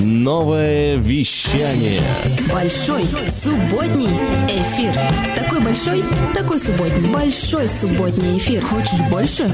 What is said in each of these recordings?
Новое вещание. Большой субботний эфир. Такой большой, такой субботний. Большой субботний эфир. Хочешь больше?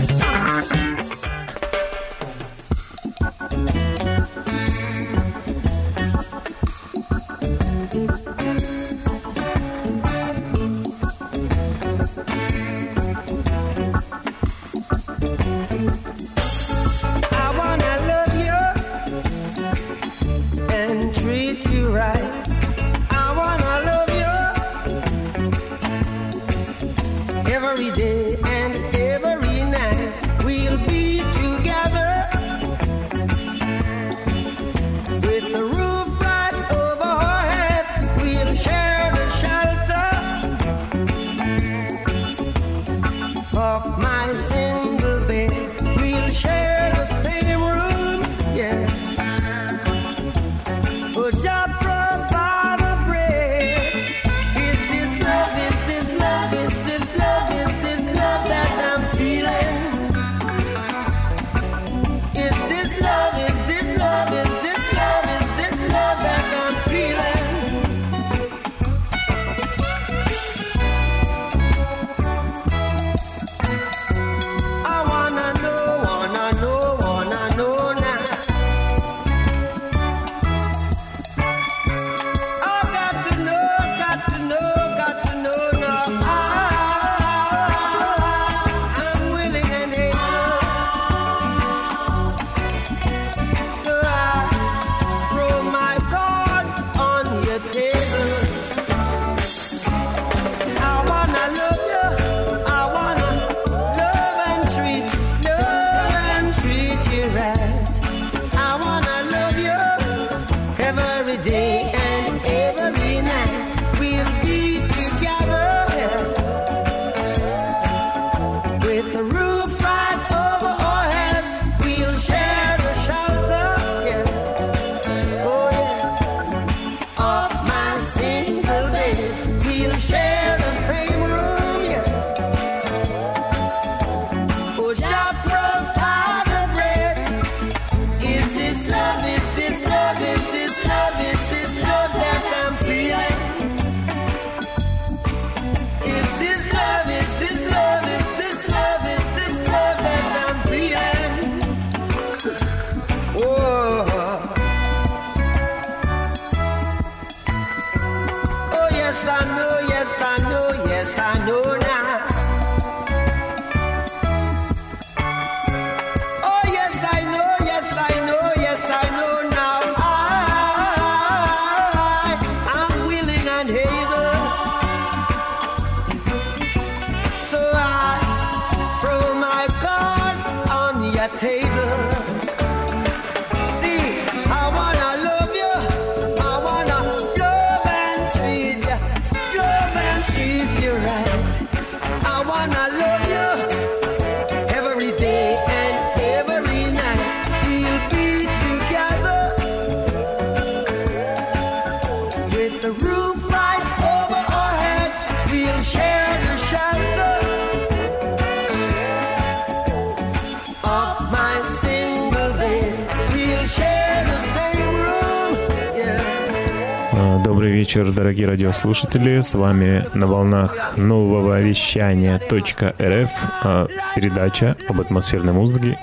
Вечер, дорогие радиослушатели. С вами на волнах нового вещания .рф а, передача об атмосферной музыке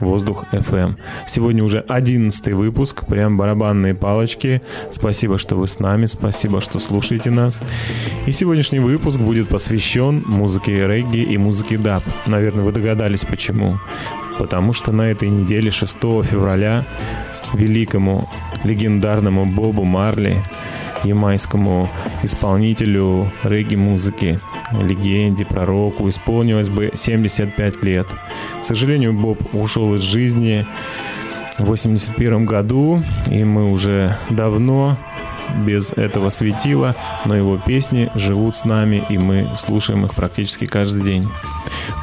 Воздух FM. Сегодня уже одиннадцатый выпуск, прям барабанные палочки. Спасибо, что вы с нами, спасибо, что слушаете нас. И сегодняшний выпуск будет посвящен музыке регги и музыке даб. Наверное, вы догадались почему. Потому что на этой неделе, 6 февраля, великому легендарному Бобу Марли ямайскому исполнителю регги-музыки, легенде, пророку, исполнилось бы 75 лет. К сожалению, Боб ушел из жизни в 81 году, и мы уже давно без этого светила, но его песни живут с нами, и мы слушаем их практически каждый день.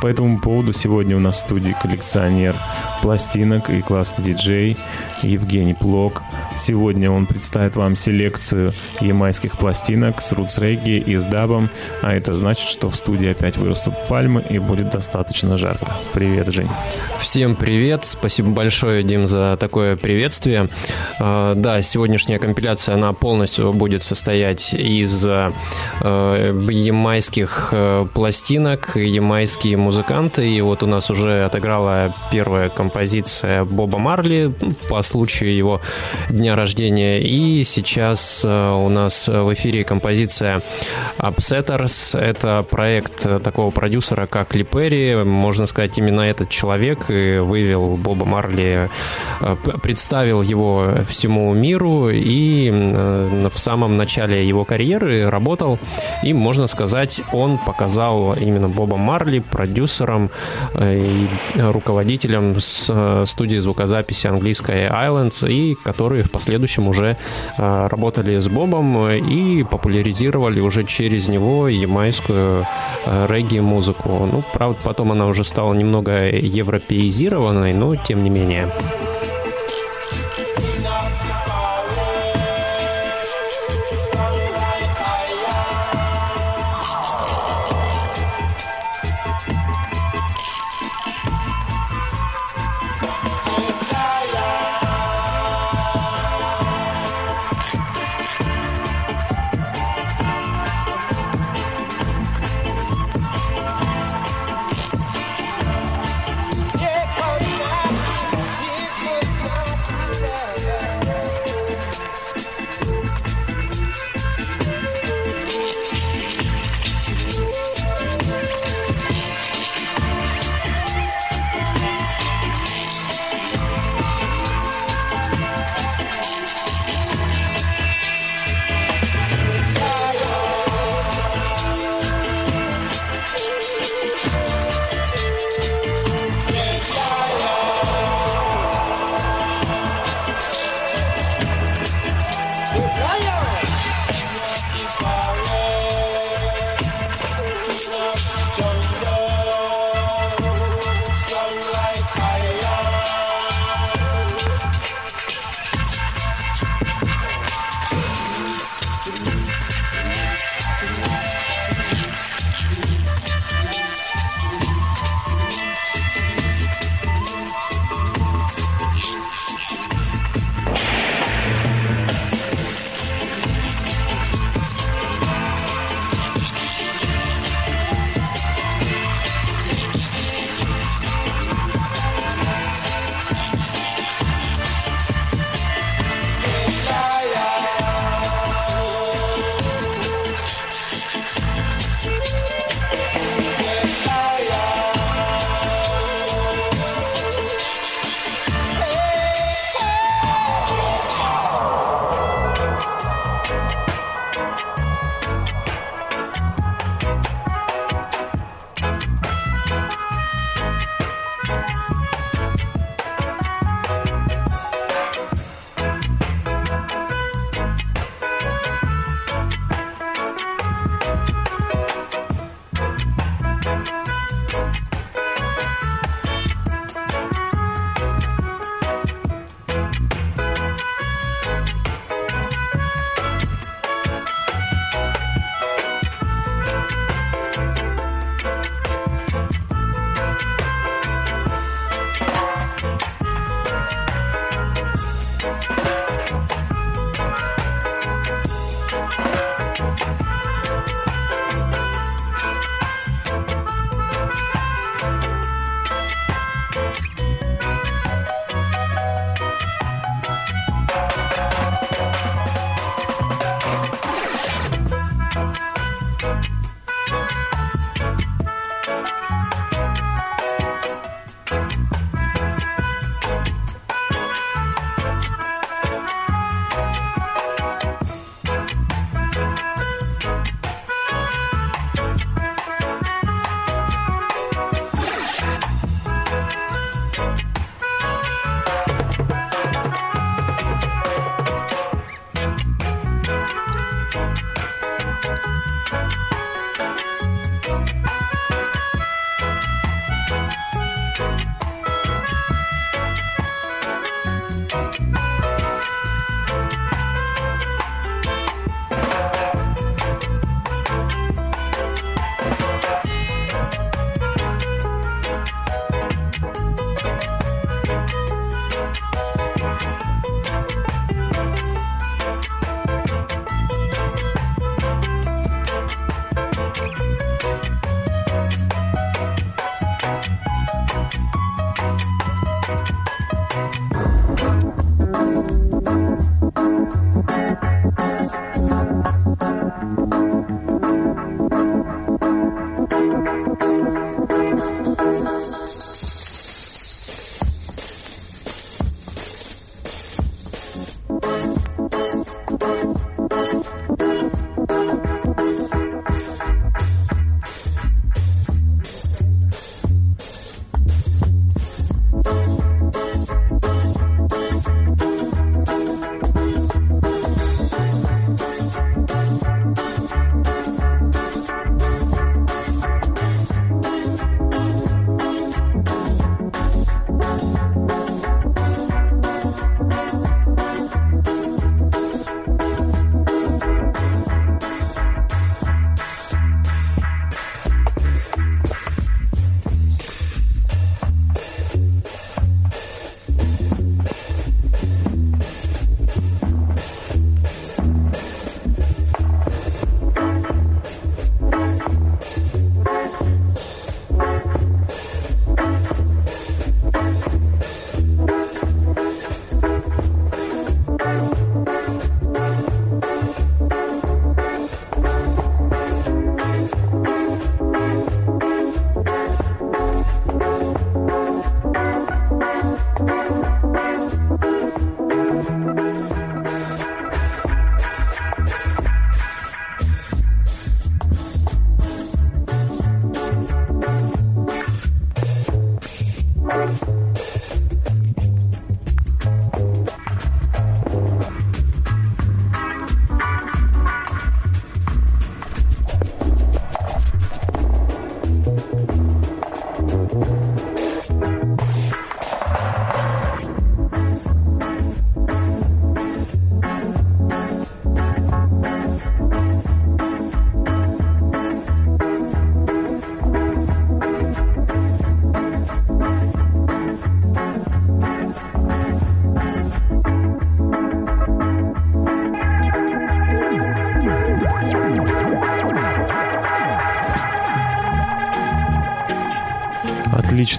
По этому поводу сегодня у нас в студии коллекционер пластинок и классный диджей Евгений Плок Сегодня он представит вам селекцию ямайских пластинок с рутс регги и с дабом, а это значит, что в студии опять вырастут пальмы и будет достаточно жарко. Привет, Жень. Всем привет, спасибо большое, Дим, за такое приветствие. А, да, сегодняшняя компиляция, она полностью будет состоять из э, ямайских э, пластинок, ямайские музыканты, и вот у нас уже отыграла первая композиция Боба Марли по случаю его дня рождения, и сейчас э, у нас в эфире композиция Upsetters, это проект такого продюсера, как Ли Перри, можно сказать, именно этот человек вывел Боба Марли, представил его всему миру. И в самом начале его карьеры работал и, можно сказать, он показал именно Боба Марли продюсером э, и руководителем с студии звукозаписи английской Islands и которые в последующем уже работали с Бобом и популяризировали уже через него ямайскую регги-музыку. Ну, правда, потом она уже стала немного европеизированной, но тем не менее.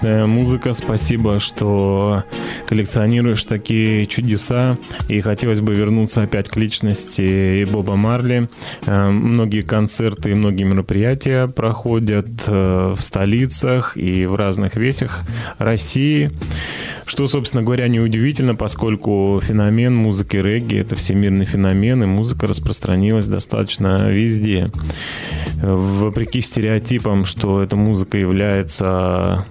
Отличная музыка, спасибо, что коллекционируешь такие чудеса. И хотелось бы вернуться опять к личности Боба Марли. Э, многие концерты и многие мероприятия проходят э, в столицах и в разных весях России. Что, собственно говоря, неудивительно, поскольку феномен музыки регги — это всемирный феномен, и музыка распространилась достаточно везде. Вопреки стереотипам, что эта музыка является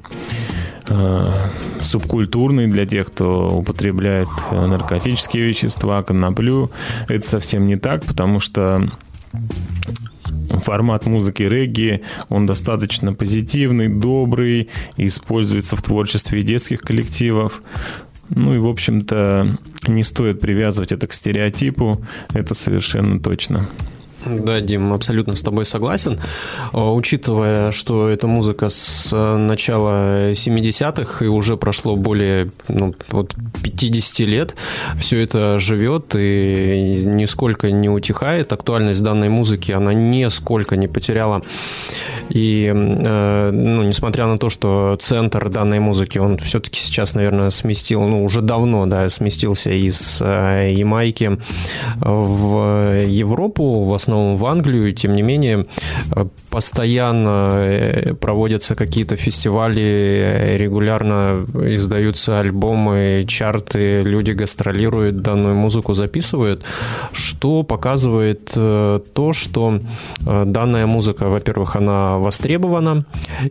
субкультурной для тех, кто употребляет наркотические вещества, коноплю. Это совсем не так, потому что формат музыки регги, он достаточно позитивный, добрый, используется в творчестве детских коллективов. Ну и, в общем-то, не стоит привязывать это к стереотипу, это совершенно точно. Да, Дим, абсолютно с тобой согласен. А, учитывая, что эта музыка с э, начала 70-х и уже прошло более ну, вот 50 лет, все это живет и нисколько не утихает. Актуальность данной музыки, она нисколько не потеряла. И, э, ну, несмотря на то, что центр данной музыки, он все-таки сейчас, наверное, сместил, ну, уже давно, да, сместился из э, Ямайки в Европу, в основном в Англию, тем не менее э, постоянно проводятся какие-то фестивали, регулярно издаются альбомы, чарты, люди гастролируют, данную музыку записывают, что показывает то, что данная музыка, во-первых, она востребована,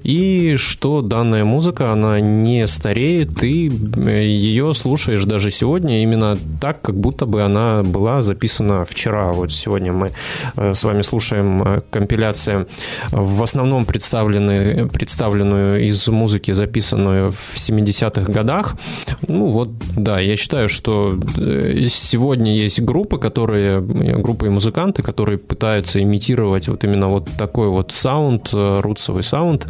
и что данная музыка, она не стареет, и ее слушаешь даже сегодня именно так, как будто бы она была записана вчера. Вот сегодня мы Э, с вами слушаем э, компиляции, в основном представлены, представленную из музыки, записанную в 70-х годах. Ну вот, да, я считаю, что э, сегодня есть группы, которые, группы и музыканты, которые пытаются имитировать вот именно вот такой вот саунд, рутсовый саунд.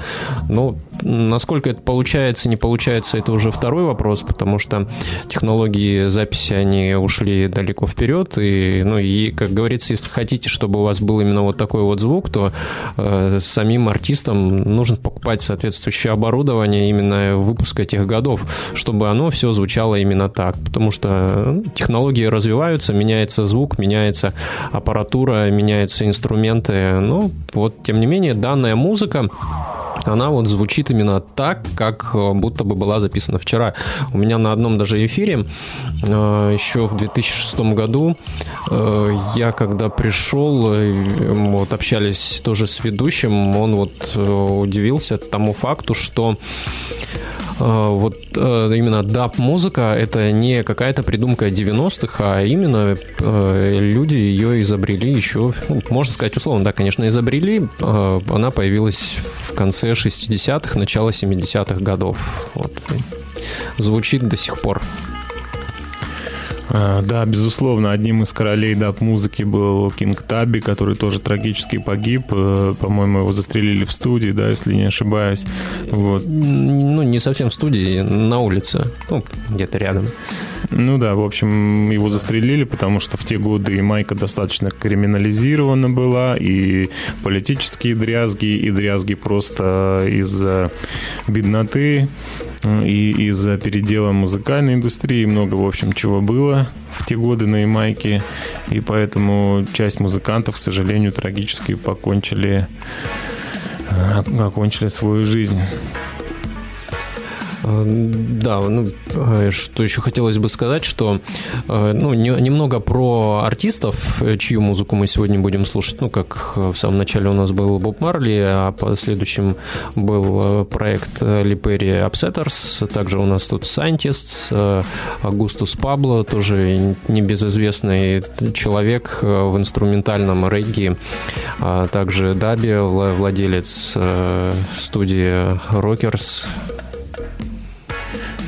Но насколько это получается, не получается, это уже второй вопрос, потому что технологии записи, они ушли далеко вперед. И, ну, и, как говорится, если хотите, чтобы у вас был именно вот такой вот звук, то э, самим артистам нужно покупать соответствующее оборудование именно выпуска тех годов, чтобы оно все звучало именно так. Потому что ну, технологии развиваются, меняется звук, меняется аппаратура, меняются инструменты. Но вот, тем не менее, данная музыка она вот звучит именно так, как э, будто бы была записана вчера. У меня на одном даже эфире э, еще в 2006 году э, я когда пришел, вот общались тоже с ведущим, он вот удивился тому факту, что вот именно даб-музыка это не какая-то придумка 90-х, а именно люди ее изобрели еще, ну, можно сказать условно, да, конечно, изобрели. Она появилась в конце 60-х, начало 70-х годов. Вот. Звучит до сих пор. А, да, безусловно, одним из королей даб-музыки был Кинг Таби, который тоже трагически погиб. Э, по-моему, его застрелили в студии, да, если не ошибаюсь. Вот. Ну, не совсем в студии, на улице, ну, где-то рядом. Ну да, в общем, его застрелили, потому что в те годы и Майка достаточно криминализирована была, и политические дрязги, и дрязги просто из-за бедноты и из-за передела музыкальной индустрии много, в общем, чего было в те годы на Ямайке, и поэтому часть музыкантов, к сожалению, трагически покончили, э, окончили свою жизнь. Э, да, ну, э, что еще хотелось бы сказать, что э, ну, не, немного про артистов, чью музыку мы сегодня будем слушать. Ну, как в самом начале у нас был Боб Марли, а по следующим был проект Липери Upsetters, также у нас тут Scientists, Агустус Пабло, тоже небезызвестный человек в инструментальном регги, а также Даби, владелец студии Rockers,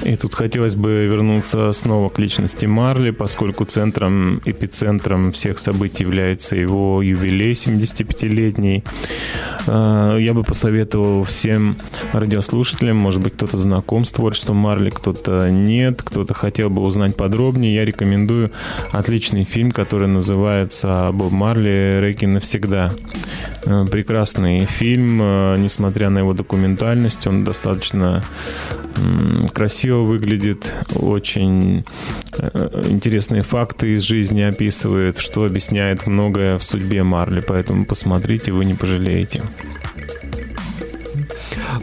И тут хотелось бы вернуться снова к личности Марли, поскольку центром, эпицентром всех событий является его юбилей 75-летний. А, я бы посоветовал всем радиослушателям, может быть, кто-то знаком с творчеством Марли, кто-то нет, кто-то хотел бы узнать подробнее. Я рекомендую отличный фильм, который называется «Боб Марли. Рэки навсегда». А, прекрасный фильм, а, несмотря на его документальность, он достаточно красиво выглядит, очень э, интересные факты из жизни описывает, что объясняет многое в судьбе Марли, поэтому посмотрите, вы не пожалеете.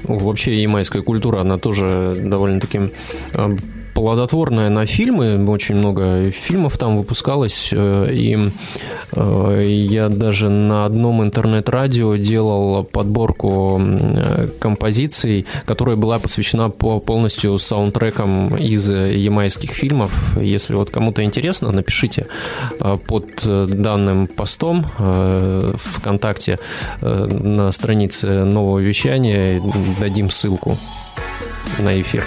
Вообще ямайская культура, она тоже довольно-таки э, плодотворная на фильмы, очень много фильмов там выпускалось, э, и э, я даже на одном интернет-радио делал подборку композиций, которая была посвящена полностью саундтрекам из ямайских фильмов. Если вот кому-то интересно, напишите э, под данным постом ВКонтакте на странице нового вещания, дадим ссылку на эфир.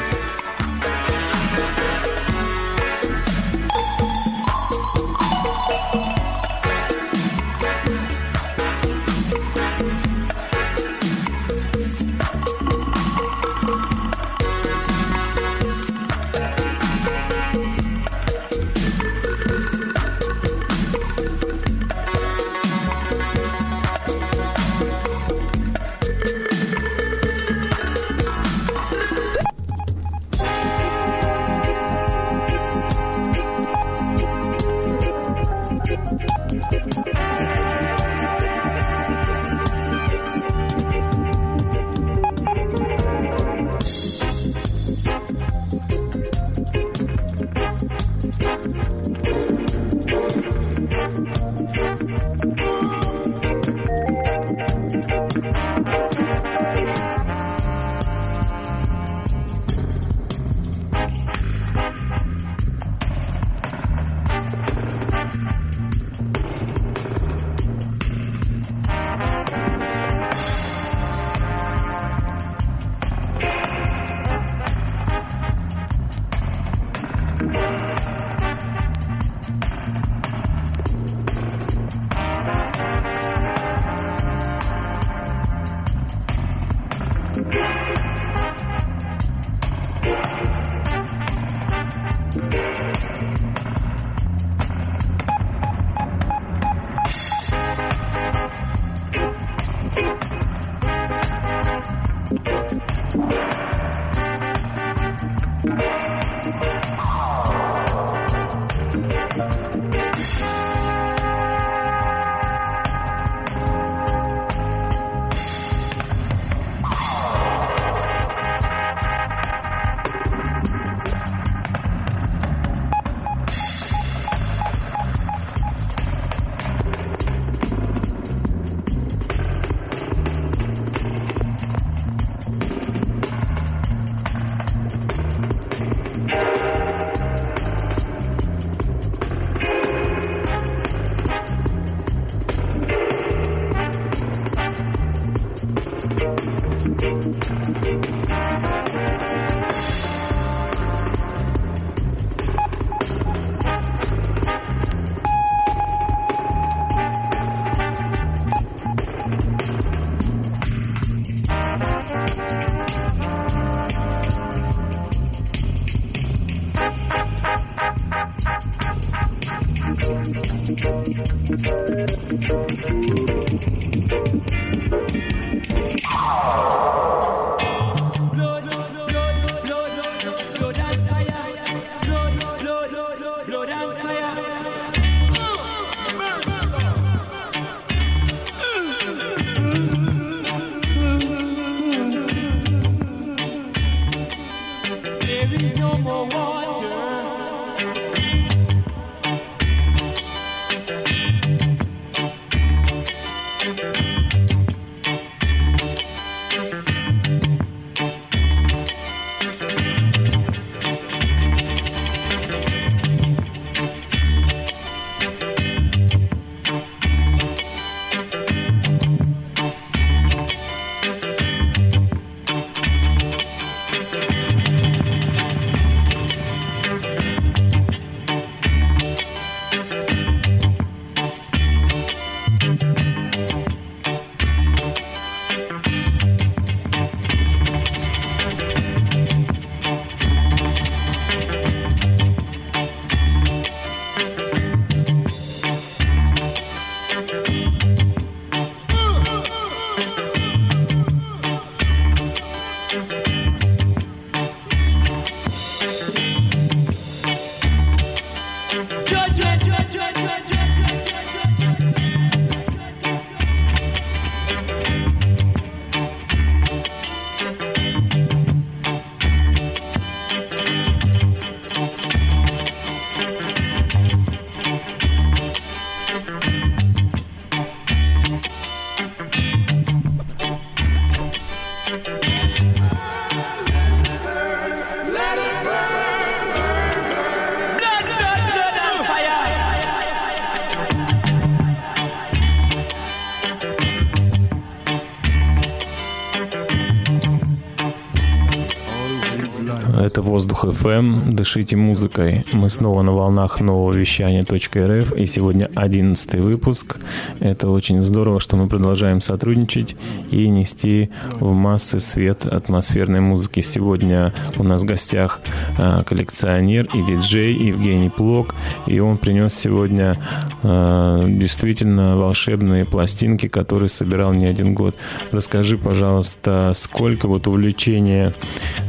«Воздух FM». Дышите музыкой. Мы снова на волнах нового вещания .рф. И сегодня одиннадцатый выпуск. Это очень здорово, что мы продолжаем сотрудничать и нести в массы свет атмосферной музыки. Сегодня у нас в гостях а, коллекционер и диджей Евгений Плок. И он принес сегодня а, действительно волшебные пластинки, которые собирал не один год. Расскажи, пожалуйста, сколько вот увлечения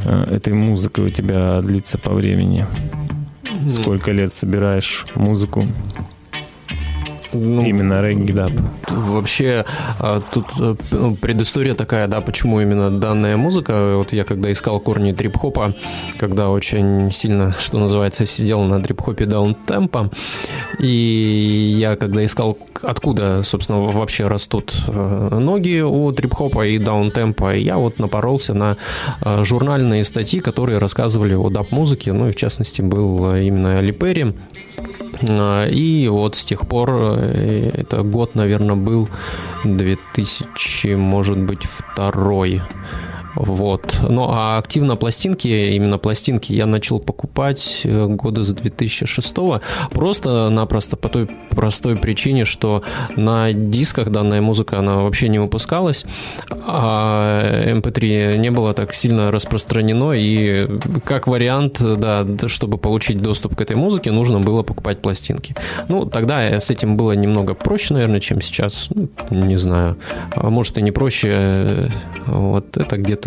а, этой музыкой у тебя длится по времени? Сколько лет собираешь музыку? Ну, именно регги даб. Вообще, а, тут э, ну, предыстория такая, да, почему именно данная музыка. Вот я когда искал корни трип-хопа, когда очень сильно, что называется, сидел на трип-хопе даунтемпа, и я когда искал, откуда, собственно, вообще растут э, ноги у трип-хопа и даунтемпа, я вот напоролся на э, журнальные статьи, которые рассказывали о даб-музыке, ну и в частности был именно Ли Перри, а, и вот с тех пор, э, это год, наверное, был 2000, может быть, второй. Вот. Ну, а активно пластинки, именно пластинки я начал покупать э, года с 2006 просто-напросто по той простой причине, что на дисках данная музыка, она вообще не выпускалась, а MP3 не было так сильно распространено, и как вариант, да, чтобы получить доступ к этой музыке, нужно было покупать пластинки. Ну, тогда с этим было немного проще, наверное, чем сейчас. Ну, не знаю. А может и не проще. Вот это где-то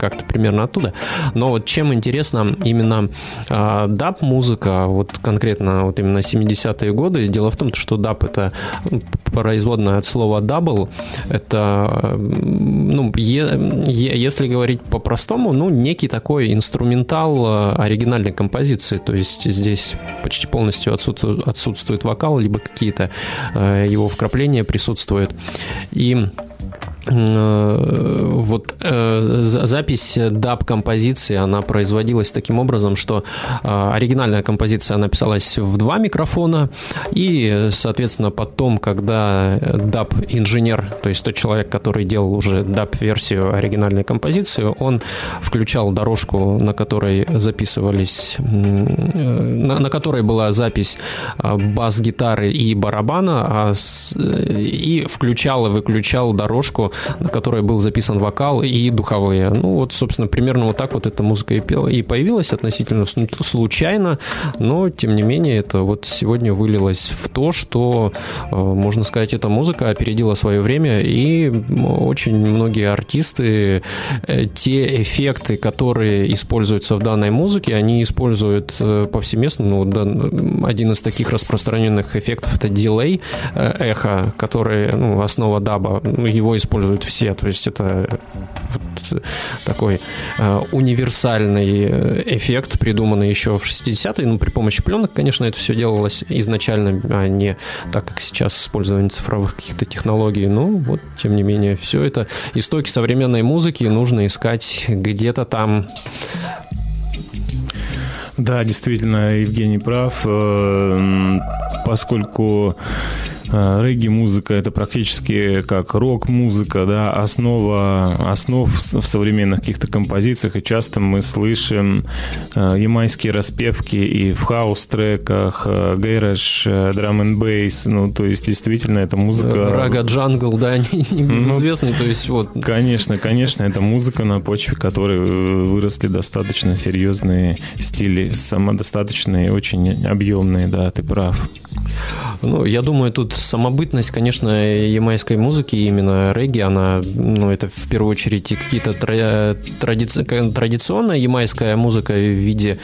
как-то примерно оттуда. Но вот чем интересно именно э, даб-музыка, вот конкретно вот именно 70-е годы, дело в том, что даб это производное от слова double, это, ну, е, е, если говорить по-простому, ну, некий такой инструментал а, оригинальной композиции, то есть здесь почти полностью отсутствует, отсутствует вокал, либо какие-то э, его вкрапления присутствуют. И вот э, запись даб композиции она производилась таким образом, что э, оригинальная композиция она писалась в два микрофона, и, соответственно, потом, когда даб инженер, то есть тот человек, который делал уже даб версию оригинальной композиции, он включал дорожку, на которой записывались, на, на которой была запись бас-гитары и барабана, а, и включал и выключал дорожку на которой был записан вокал и духовые. Ну вот, собственно, примерно вот так вот эта музыка и, пела, и появилась относительно случайно, но, тем не менее, это вот сегодня вылилось в то, что, э, можно сказать, эта музыка опередила свое время, и очень многие артисты э, те эффекты, которые используются в данной музыке, они используют э, повсеместно. Ну, один из таких распространенных эффектов это дилей, эхо, который ну, основа даба, ну, его используют используют все. То есть это вот такой э, универсальный э, эффект, придуманный еще в 60-е. Ну, при помощи пленок, конечно, это все делалось изначально, а не так, как сейчас использование цифровых каких-то технологий. Но вот, тем не менее, все это истоки современной музыки нужно искать где-то там да, действительно, Евгений прав, э, поскольку Э, регги-музыка это практически как рок-музыка, да, основа, основ в современных каких-то композициях, и часто мы слышим э, ямайские распевки и в хаус-треках, э, гэрэш, драм н бейс, ну, то есть действительно эта музыка... Рага джангл, да, небезызвестный, ну, то есть вот... Конечно, конечно, это музыка, на почве которой выросли достаточно серьезные стили, самодостаточные, очень объемные, да, ты прав. Ну, я думаю, тут самобытность, конечно, ямайской музыки, именно регги, она, ну, это в первую очередь какие-то тради... традиционная ямайская музыка в виде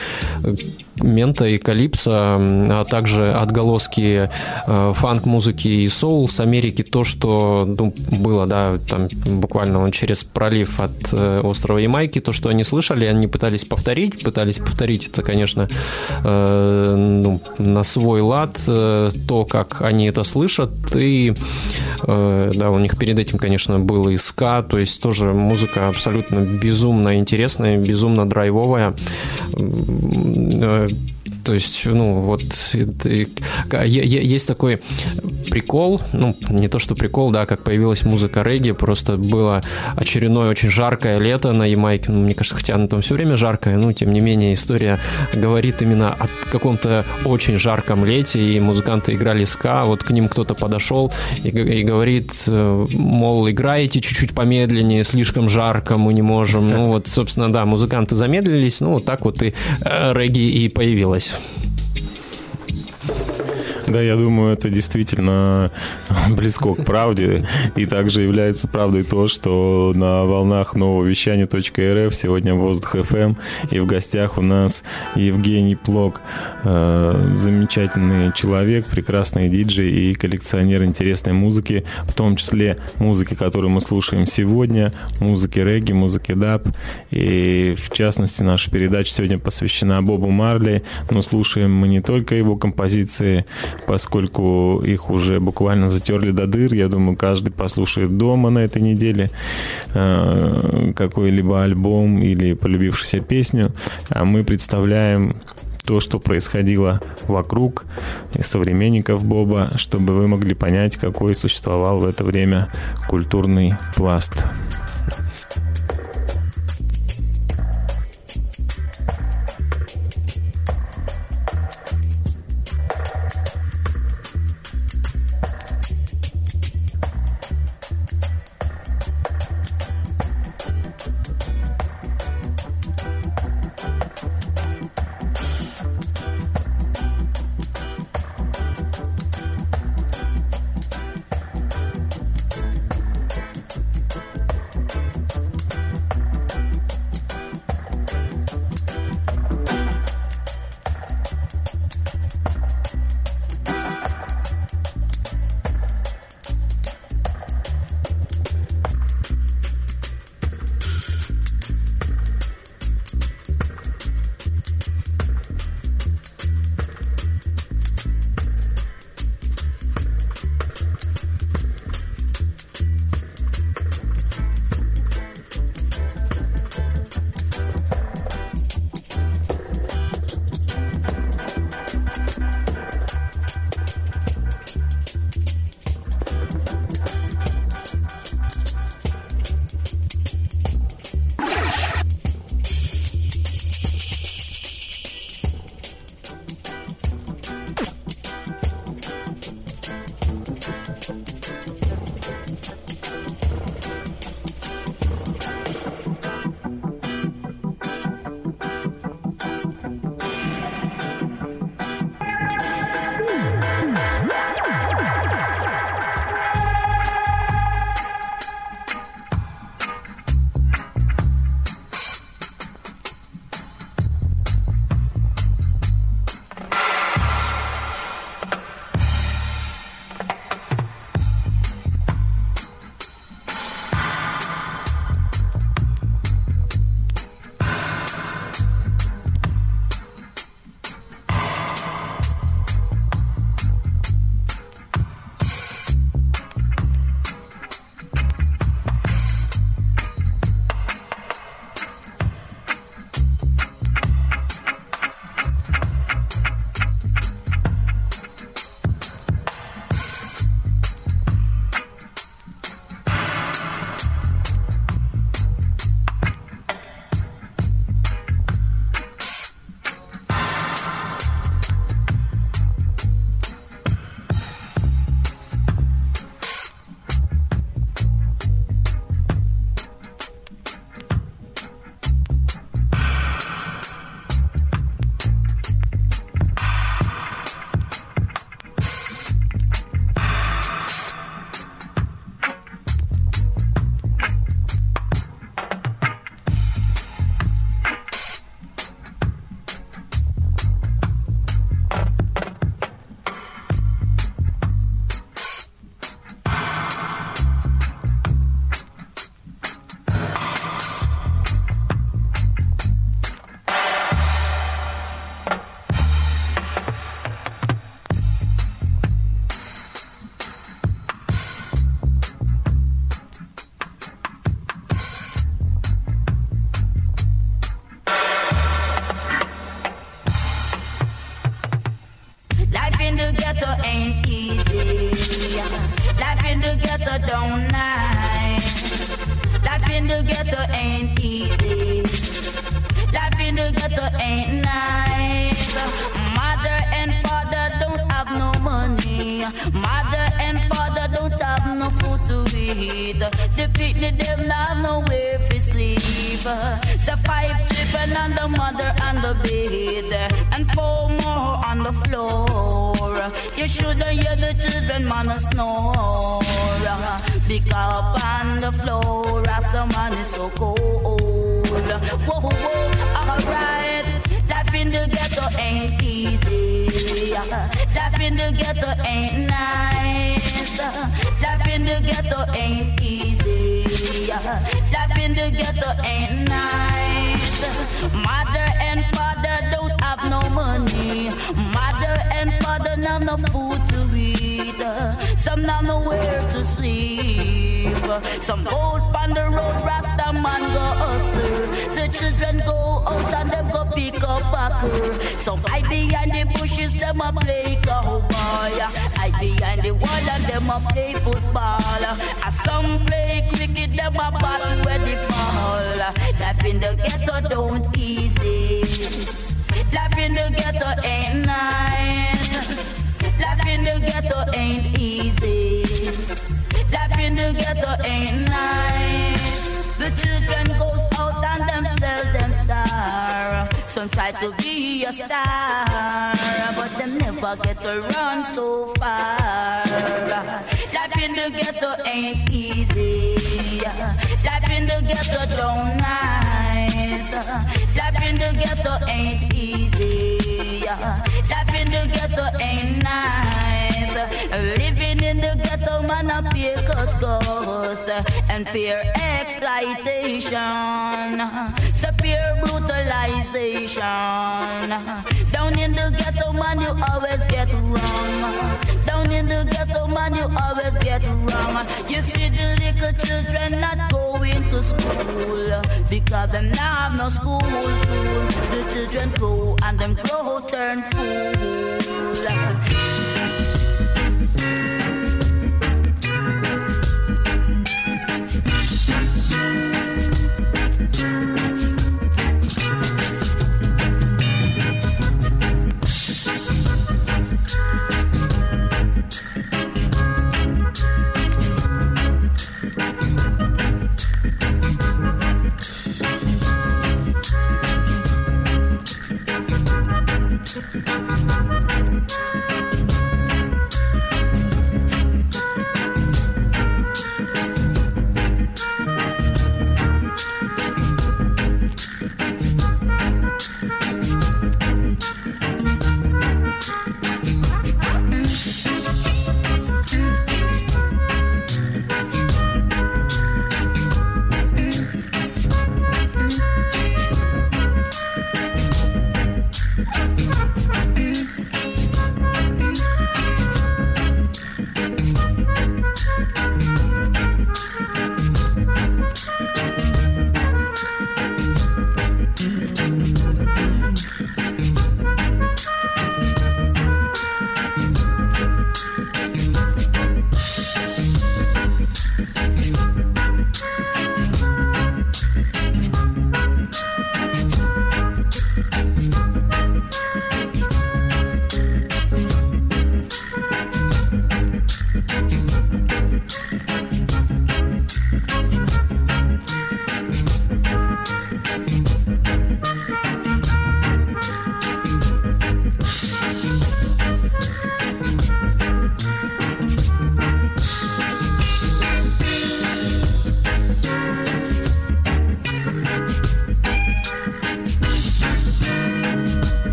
мента и калипса, а также отголоски э, фанк-музыки и соул с Америки, то, что ну, было, да, там буквально он через пролив от э, острова Ямайки, то, что они слышали, они пытались повторить, пытались повторить это, конечно, э, ну, на свой лад, то, как они это слышали, слышат. И да, у них перед этим, конечно, был и ска, то есть тоже музыка абсолютно безумно интересная, безумно драйвовая то есть, ну, вот есть такой прикол, ну, не то что прикол, да, как появилась музыка регги, просто было очередное очень жаркое лето на Ямайке, ну, мне кажется, хотя оно там все время жаркое, ну, тем не менее, история говорит именно о каком-то очень жарком лете, и музыканты играли ска, вот к ним кто-то подошел и, и говорит, э, мол, играете чуть-чуть помедленнее, слишком жарко, мы не можем, ну, вот, собственно, да, музыканты замедлились, ну, вот так вот и э, регги и появилась. Да, я думаю, это действительно близко к правде. И также является правдой то, что на волнах нового вещания .рф сегодня воздух FM и в гостях у нас Евгений Плок, э, замечательный человек, прекрасный диджей и коллекционер интересной музыки, в том числе музыки, которую мы слушаем сегодня, музыки регги, музыки даб. И в частности, наша передача сегодня посвящена Бобу Марли, но слушаем мы не только его композиции, поскольку их уже буквально затерли до дыр. Я думаю, каждый послушает дома на этой неделе э, какой-либо альбом или полюбившуюся песню. А мы представляем то, что происходило вокруг современников Боба, чтобы вы могли понять, какой существовал в это время культурный пласт. The picnic them have nowhere to sleep. The five children and the mother and the bed, and four more on the floor. You should hear the children man snore. Because on the floor, as the man is so cold. Whoa, whoa, alright. Life in the ghetto ain't easy. Life in the ghetto ain't nice. Life in the ghetto ain't easy. Life in the ghetto ain't nice. Mother and father don't have no money. Mother and father not no food to eat. Some not nowhere to sleep. Some old on the road, Rasta man go hustle. The children go out and them go pick up backer. Some hide behind the bushes, them a play cowboy. Hide behind the wall and them a play football. And some play cricket, them a battle with the ball. Life in the ghetto don't easy. Life in the ghetto ain't nice. Life in the ghetto ain't easy. Life in the ghetto ain't nice. The children goes out and them sell them star. Some try to be a star, but them never get to run so far. Life in the ghetto ain't easy. Life in the ghetto don't nice. Life in the ghetto ain't easy. Life in the ghetto ain't nice. Living in the ghetto, man, I pay cost and fear exploitation. Severe brutalization. Down in the ghetto, man, you always get wrong. Down in the ghetto, man, you always get wrong. You see the little children not going to school because them now have no school. The children grow and them grow turn fool.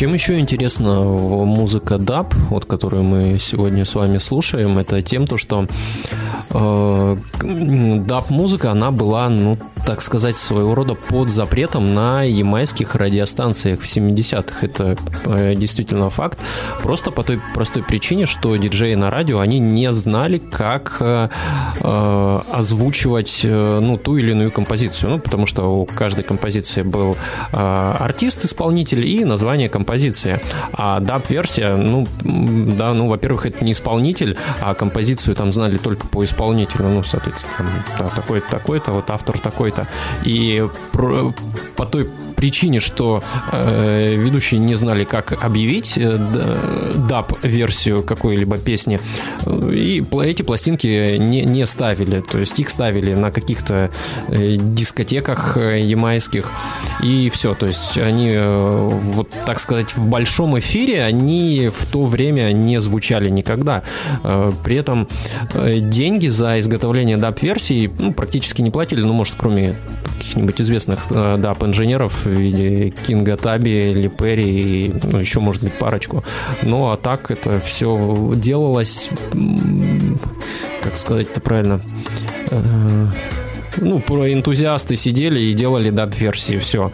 Чем еще интересна музыка даб, вот которую мы сегодня с вами слушаем, это тем, то, что э, даб-музыка, она была, ну, так сказать, своего рода под запретом на ямайских радиостанциях в 70-х. Это э, действительно факт. Просто по той простой причине, что диджеи на радио, они не знали, как э, э озвучивать э, ну, ту или иную композицию. Ну, потому что у каждой композиции был э, артист-исполнитель и название композиции. А даб-версия, ну, да, ну, во-первых, это не исполнитель, а композицию там знали только по исполнителю. Ну, соответственно, там, да, такой-то, такой-то, вот автор такой-то. И по той причине, что э, ведущие не знали, как объявить э, даб-версию какой-либо песни, и эти пластинки не, не ставили, то есть их ставили на каких-то э, дискотеках э, ямайских, и все, то есть они, э, вот так сказать, в большом эфире они в то время не звучали никогда. Э, при этом э, деньги за изготовление даб-версий ну, практически не платили, ну, может, кроме каких-нибудь известных э, даб-инженеров, в виде Кинга Таби, Ли Перри и ну, еще, может быть, парочку. Ну, а так это все делалось, как сказать это правильно, э, ну, про энтузиасты сидели и делали даб-версии, все.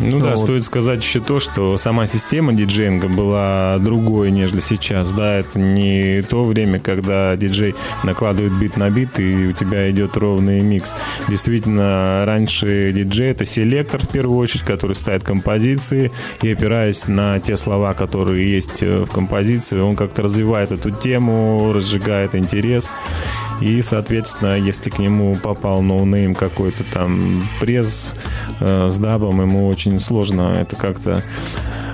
Ну да, вот. стоит сказать еще то, что сама система диджеинга была другой, нежели сейчас. Да, это не то время, когда диджей накладывает бит на бит, и у тебя идет ровный микс. Действительно, раньше диджей — это селектор, в первую очередь, который ставит композиции, и опираясь на те слова, которые есть в композиции, он как-то развивает эту тему, разжигает интерес. И, соответственно, если к нему попал no name какой-то там пресс э, с дабом, ему очень сложно это как-то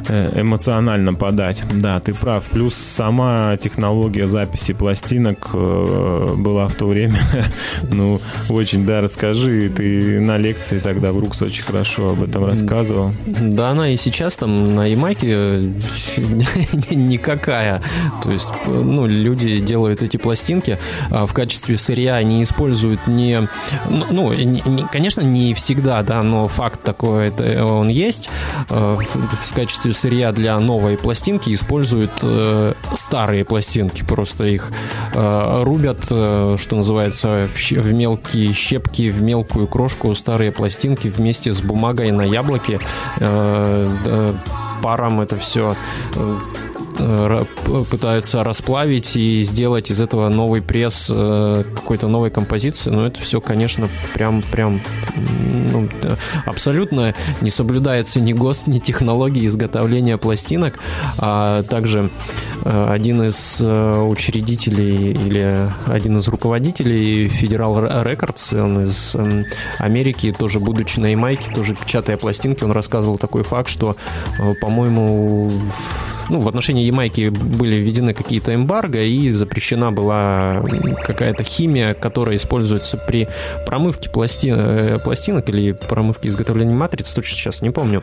эмоционально подать. Да, ты прав. Плюс сама технология записи пластинок э, была в то время, ну, очень, да, расскажи. Ты на лекции тогда в Рукс очень хорошо об этом рассказывал. Да, она и сейчас там на Ямайке э, никакая. То есть, ну, люди делают эти пластинки а в качестве сырья, они используют не, ну, ну не, конечно, не всегда, да, но факт такой, это он есть в качестве сырья для новой пластинки используют э, старые пластинки, просто их э, рубят, э, что называется, в, в мелкие щепки, в мелкую крошку старые пластинки вместе с бумагой на яблоке. Э, э, паром это все Э, пытаются расплавить и сделать из этого новый пресс э, какой-то новой композиции, но это все, конечно, прям, прям ну, абсолютно не соблюдается ни ГОСТ, ни технологии изготовления пластинок. А также э, один из учредителей или один из руководителей Federal Records, он из эм, Америки, тоже будучи на Ямайке, тоже печатая пластинки, он рассказывал такой факт, что, по-моему, ну, в отношении Ямайки были введены какие-то эмбарго, и запрещена была какая-то химия, которая используется при промывке пласти... Э, пластинок или промывке изготовления матриц, точно сейчас не помню.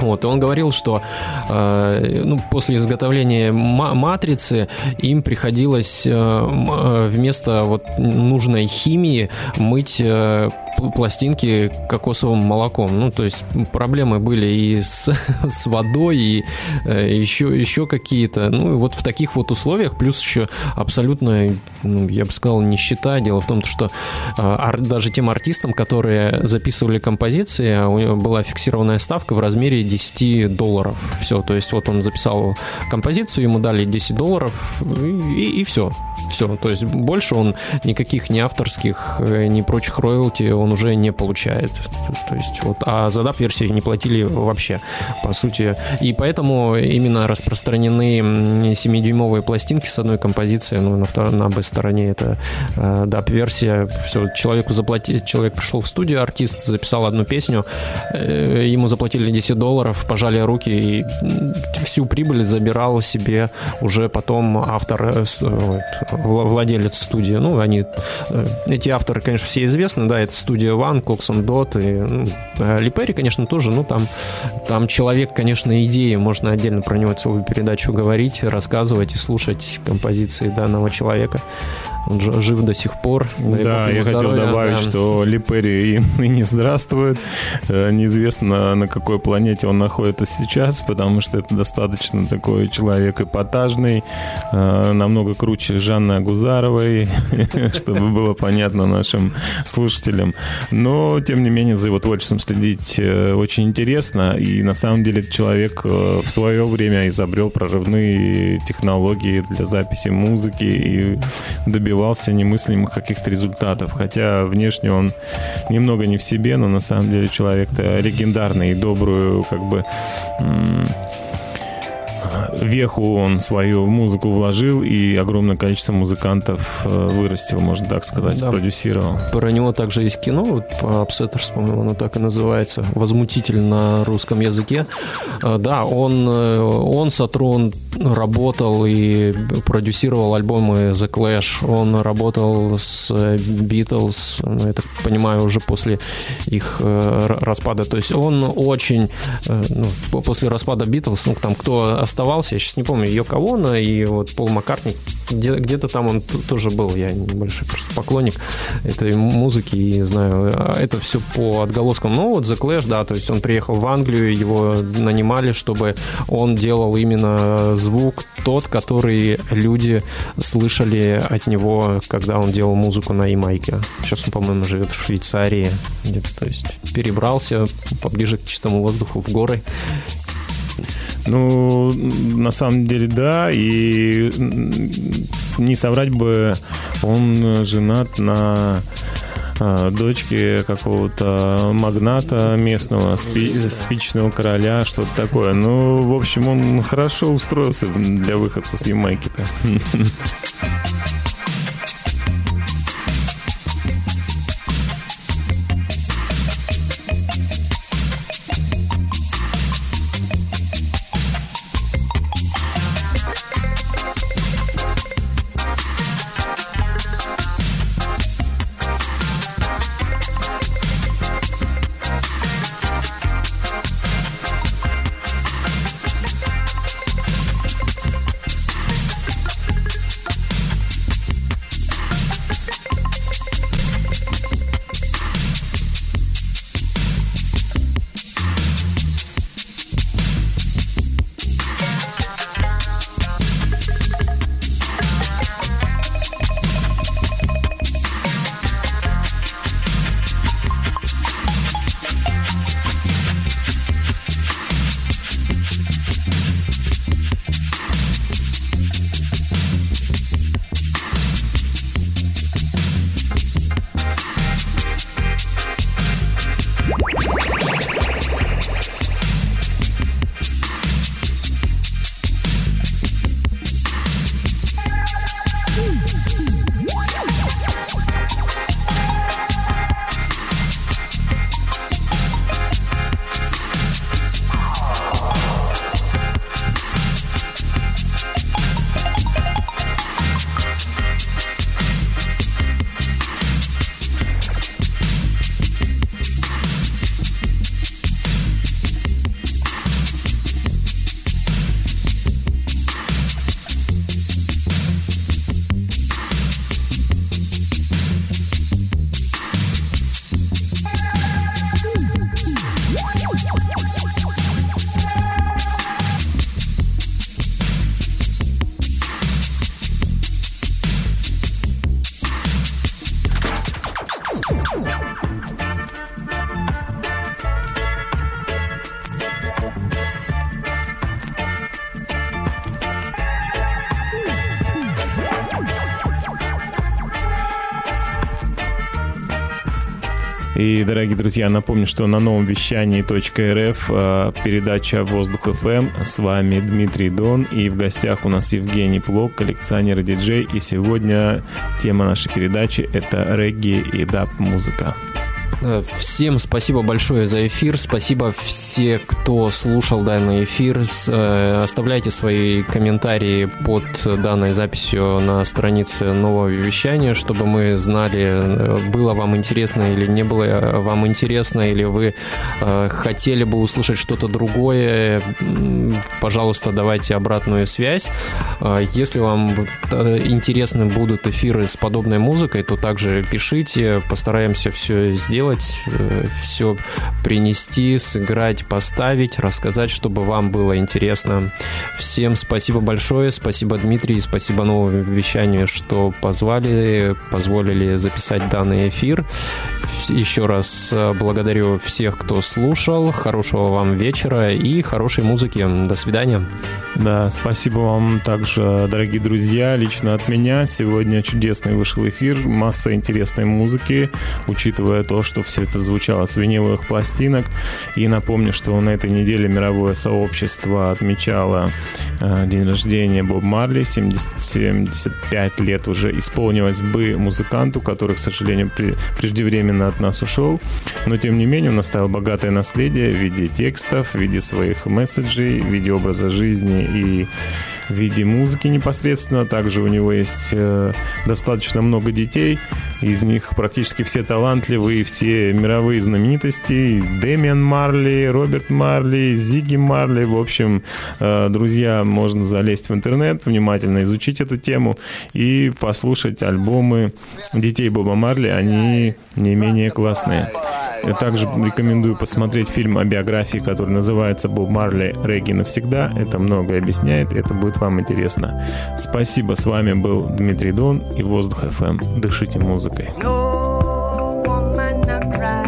Вот, и он говорил, что э, ну, после изготовления матрицы им приходилось э, э, вместо вот нужной химии мыть э, пластинки кокосовым молоком. Ну, то есть проблемы были и с, с водой, и э, еще, еще какие-то. Ну, и вот в таких вот условиях, плюс еще абсолютно, ну, я бы сказал, нищета. Дело в том, что э, даже тем артистам, которые записывали композиции, у него была фиксированная ставка в размере 10 долларов. Все, то есть вот он записал композицию, ему дали 10 долларов, и, и, все. Все, то есть больше он никаких ни авторских, э, ни прочих роялти он уже не получает. То есть вот, а за DAP-версии не платили вообще, по сути. И поэтому именно распространены 7-дюймовые пластинки с одной композицией, ну, на, второй, на B-стороне это э, DAP-версия. Все, человеку заплатили, человек пришел в студию, артист записал одну песню, э, ему заплатили 10 долларов, пожали руки, и всю прибыль забирал себе уже потом автор, э, владелец студии. Ну, они, э, эти авторы, конечно, все известны, да, это студия One, Coxon Dot и ну, э, Липери, конечно, тоже, ну, там, там человек, конечно, идеи, можно отдельно про него целую передачу говорить, рассказывать и слушать композиции данного человека. Он жив до сих пор. Да, я хотел здоровья, добавить, да. что Липери и ныне здравствует. Э, Неизвестно, на какой планете он находится сейчас, потому что это достаточно такой человек эпатажный, э, намного круче Жанны Агузаровой, чтобы было понятно нашим слушателям. Но, тем не менее, за его творчеством следить э, очень интересно. И на самом деле человек в свое время изобрел прорывные технологии для записи музыки и добивался немыслимых каких-то результатов. Хотя внешне он немного не в себе, но на самом деле человек-то легендарный и добрую как бы веху он свою музыку вложил и огромное количество музыкантов э, вырастил, можно так сказать, Да. спродюсировал. Про него также есть кино, вот по Upsetters, по-моему, оно так и называется. Возмутитель на русском языке. А, Да, он, э, он Сатрон работал и продюсировал альбомы The Clash. Он работал с э, Beatles, ну, я так понимаю, уже после их э, распада. То есть он очень, э, ну, по- после распада Beatles, ну, там кто оставался, я сейчас не помню, Йоко Оно и вот Пол Маккартни, где- где-то там он тоже был, я небольшой просто поклонник этой музыки и знаю, а это все по отголоскам. Ну, вот The Clash, да, то есть он приехал в Англию, его нанимали, чтобы он делал именно звук тот, который люди слышали от него, когда он делал музыку на Ямайке. Сейчас он, по-моему, живет в Швейцарии где-то, то есть перебрался поближе к чистому воздуху в горы. Ну, на самом деле, да, и не соврать бы, он женат на а, дочке какого-то магната местного, спи- спичного короля, что-то такое. Ну, в общем, он хорошо устроился для выходца с Ямайки-то. Дорогие друзья, напомню, что на новом вещании .рф э, передача «Воздух ФМ». С вами Дмитрий Дон. И в гостях у нас Евгений Плок, коллекционер и диджей. И сегодня тема нашей передачи – это регги и даб-музыка. Э, Всем спасибо большое за эфир. Спасибо все, кто слушал данный эфир. Э, Оставляйте свои комментарии под данной записью на странице нового вещания, чтобы мы знали, э, было вам интересно или не было вам интересно, или вы хотели бы услышать что-то другое. Пожалуйста, давайте обратную связь. Если вам интересны будут эфиры с подобной музыкой, то также пишите, постараемся все сделать, все принести, сыграть, поставить, рассказать, чтобы вам было интересно. Всем спасибо большое, спасибо Дмитрий, спасибо новому вещанию, что позвали, позволили записать данный эфир. Еще раз э, благодарю всех, кто слушал, хорошего вам вечера и хорошей музыки. До свидания. Да, спасибо вам также, дорогие друзья, лично от меня. Сегодня чудесный вышел эфир, масса интересной музыки, учитывая то, что все это звучало с виниловых пластинок. И напомню, что на этой неделе мировое сообщество отмечало э, день рождения Боб Марли. 70, 75 лет уже исполнилось бы музыканту, который, к сожалению, при- преждевременно от нас ушел. Но, тем не менее, он оставил богатое наследие в виде текстов, в виде своих месседжей, в виде образа жизни и в виде музыки непосредственно. Также у него есть э, достаточно много детей. Из них практически все талантливые, все мировые знаменитости. Дэмиан Марли, Роберт Марли, Зиги Марли. В общем, э, друзья, можно залезть в интернет, внимательно изучить эту тему и послушать альбомы детей Боба Марли. Они не менее классные. Я также рекомендую посмотреть фильм о биографии, который называется «Боб Марли. Регги навсегда». Это многое объясняет, это будет вам интересно. Спасибо, с вами был Дмитрий Дон и Воздух FM. Дышите музыкой. No woman